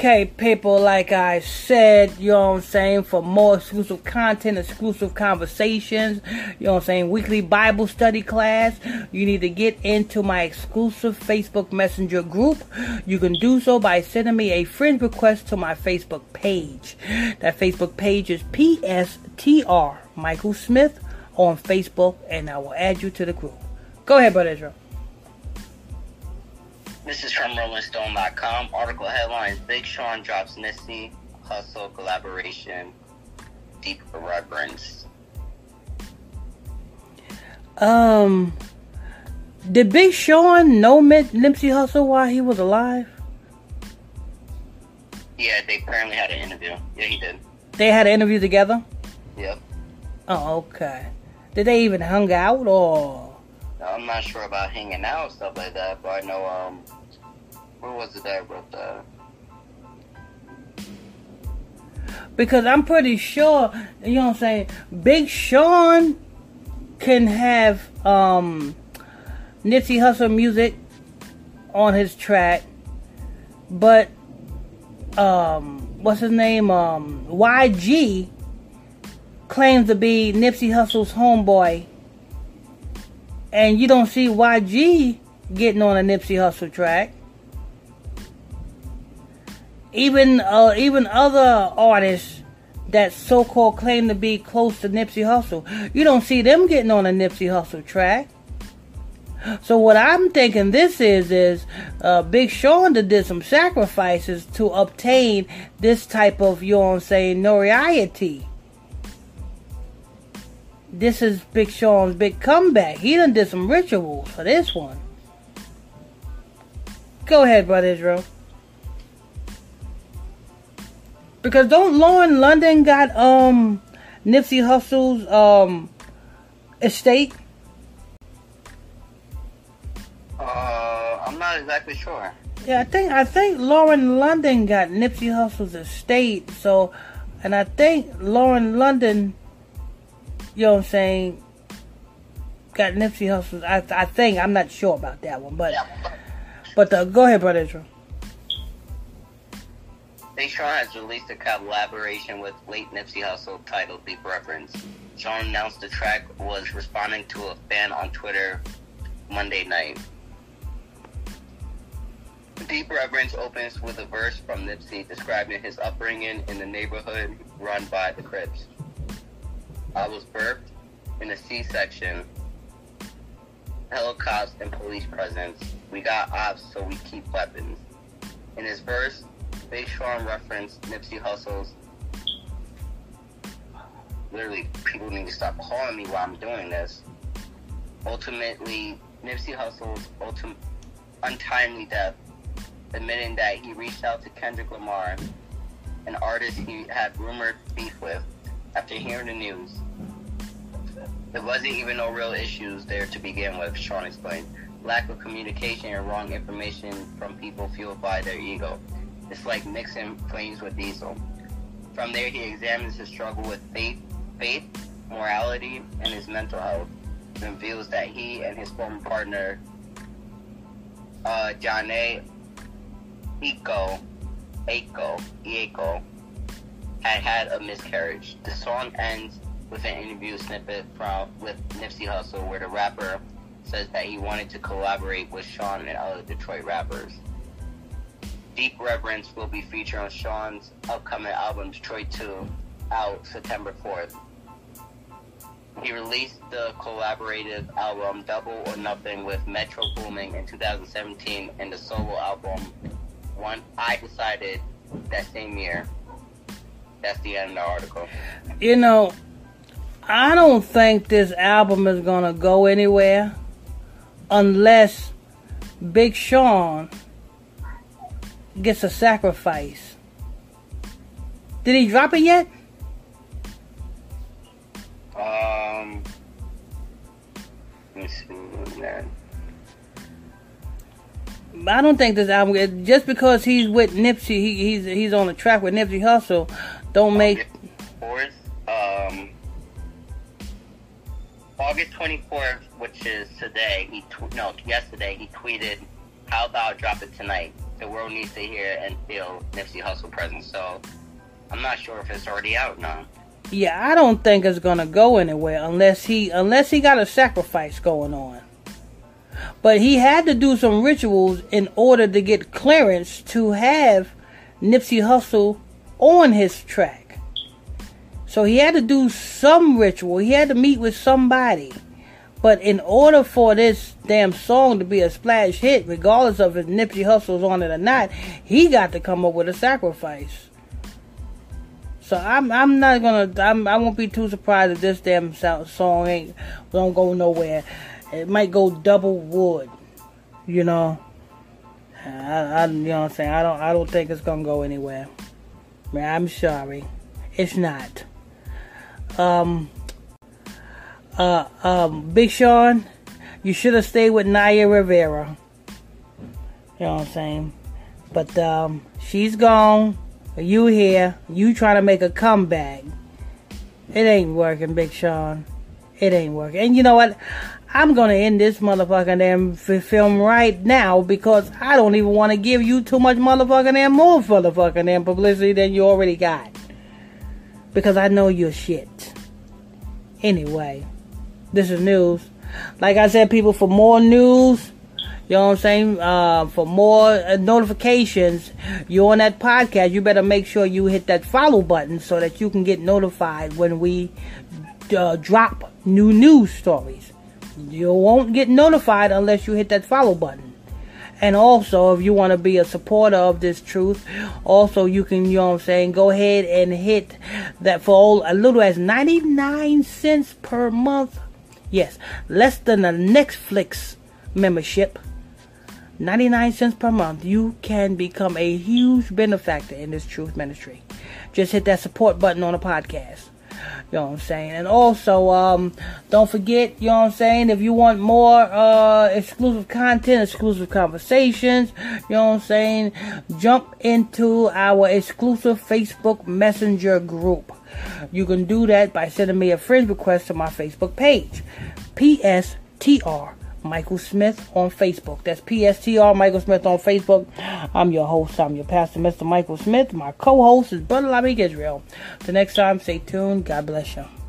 Okay, people, like I said, you know what I'm saying, for more exclusive content, exclusive conversations, you know what I'm saying, weekly Bible study class, you need to get into my exclusive Facebook Messenger group. You can do so by sending me a friend request to my Facebook page. That Facebook page is PSTR Michael Smith on Facebook, and I will add you to the group. Go ahead, Brother Israel. This is from RollingStone.com. Article headlines Big Sean drops Nipsey Hussle, collaboration, Deep Reverence. Um, did Big Sean know Nipsey Hussle while he was alive? Yeah, they apparently had an interview. Yeah, he did. They had an interview together? Yep. Oh, okay. Did they even hung out or? I'm not sure about hanging out stuff like that, but I know um where was it that wrote that? Because I'm pretty sure, you know what I'm saying, Big Sean can have um, Nipsey Hussle music on his track, but um, what's his name? Um, YG claims to be Nipsey Hussle's homeboy, and you don't see YG getting on a Nipsey Hussle track even uh, even other artists that so-called claim to be close to Nipsey Hussle, you don't see them getting on a Nipsey Hussle track. So what I'm thinking this is is uh, Big Sean did some sacrifices to obtain this type of you know I'm saying notoriety. This is Big Sean's big comeback. He done did some rituals for this one. Go ahead, brother Israel. Because don't Lauren London got um Nipsey Hussle's um estate? Uh, I'm not exactly sure. Yeah, I think I think Lauren London got Nipsey Hussle's estate. So, and I think Lauren London, you know what I'm saying, got Nipsey Hussle's. I I think I'm not sure about that one, but yeah. but uh, go ahead, brother Israel. Sean has released a collaboration with late Nipsey Hussle titled Deep Reverence. Sean announced the track was responding to a fan on Twitter Monday night. Deep Reverence opens with a verse from Nipsey describing his upbringing in the neighborhood run by the Crips. I was birthed in a C-section, helicopters and police presence. We got ops, so we keep weapons. In his verse, Big Sean referenced Nipsey Hussle's. Literally, people need to stop calling me while I'm doing this. Ultimately, Nipsey Hussle's untimely death, admitting that he reached out to Kendrick Lamar, an artist he had rumored beef with, after hearing the news. There wasn't even no real issues there to begin with, Sean explained. Lack of communication and wrong information from people fueled by their ego. It's like mixing flames with diesel. From there, he examines his struggle with faith, faith, morality, and his mental health. And reveals that he and his former partner, uh, Jhené Aiko, Aiko, Aiko, had had a miscarriage. The song ends with an interview snippet from with Nipsey Hussle, where the rapper says that he wanted to collaborate with Sean and other Detroit rappers. Deep Reverence will be featured on Sean's upcoming album Detroit 2 out September 4th. He released the collaborative album Double or Nothing with Metro Boomin in 2017 and the solo album on. I decided that same year. That's the end of the article. You know, I don't think this album is gonna go anywhere unless Big Sean gets a sacrifice. Did he drop it yet? Um, let me see. That. I don't think this album just because he's with Nipsey, he, he's he's on the track with Nipsey Hussle, don't make. Um, August twenty fourth, which is today. He tw- no yesterday he tweeted, "How about drop it tonight? The world needs to hear and feel Nipsey Hussle presence." So I'm not sure if it's already out now. Yeah, I don't think it's gonna go anywhere unless he unless he got a sacrifice going on. But he had to do some rituals in order to get clearance to have Nipsey Hussle on his track. So he had to do some ritual. He had to meet with somebody. But in order for this damn song to be a splash hit, regardless of if Nipsey Hussle's on it or not, he got to come up with a sacrifice. So I'm I'm not gonna I'm, I won't be too surprised if this damn song ain't don't go nowhere. It might go double wood, you know. I, I you know what I'm saying I don't I don't think it's gonna go anywhere. Man, I'm sorry, it's not. Um. Uh. Um. Big Sean, you should have stayed with Naya Rivera. You know what I'm saying? But um, she's gone. You here, you trying to make a comeback. It ain't working, Big Sean. It ain't working. And you know what? I'm gonna end this motherfucking damn film right now because I don't even want to give you too much motherfucking damn more motherfucking damn publicity than you already got. Because I know you're shit. Anyway, this is news. Like I said, people, for more news, you know what I'm saying? Uh, for more uh, notifications, you're on that podcast. You better make sure you hit that follow button so that you can get notified when we uh, drop new news stories. You won't get notified unless you hit that follow button. And also, if you want to be a supporter of this truth, also you can, you know what I'm saying, go ahead and hit that for all, a little as 99 cents per month. Yes, less than a Netflix membership 99 cents per month, you can become a huge benefactor in this truth ministry. Just hit that support button on the podcast. You know what I'm saying? And also, um, don't forget, you know what I'm saying, if you want more uh, exclusive content, exclusive conversations, you know what I'm saying, jump into our exclusive Facebook Messenger group. You can do that by sending me a friend request to my Facebook page. PSTR Michael Smith on Facebook. That's PSTR Michael Smith on Facebook. I'm your host. I'm your pastor, Mr. Michael Smith. My co-host is Brother Lamik Israel. The next time, stay tuned. God bless you.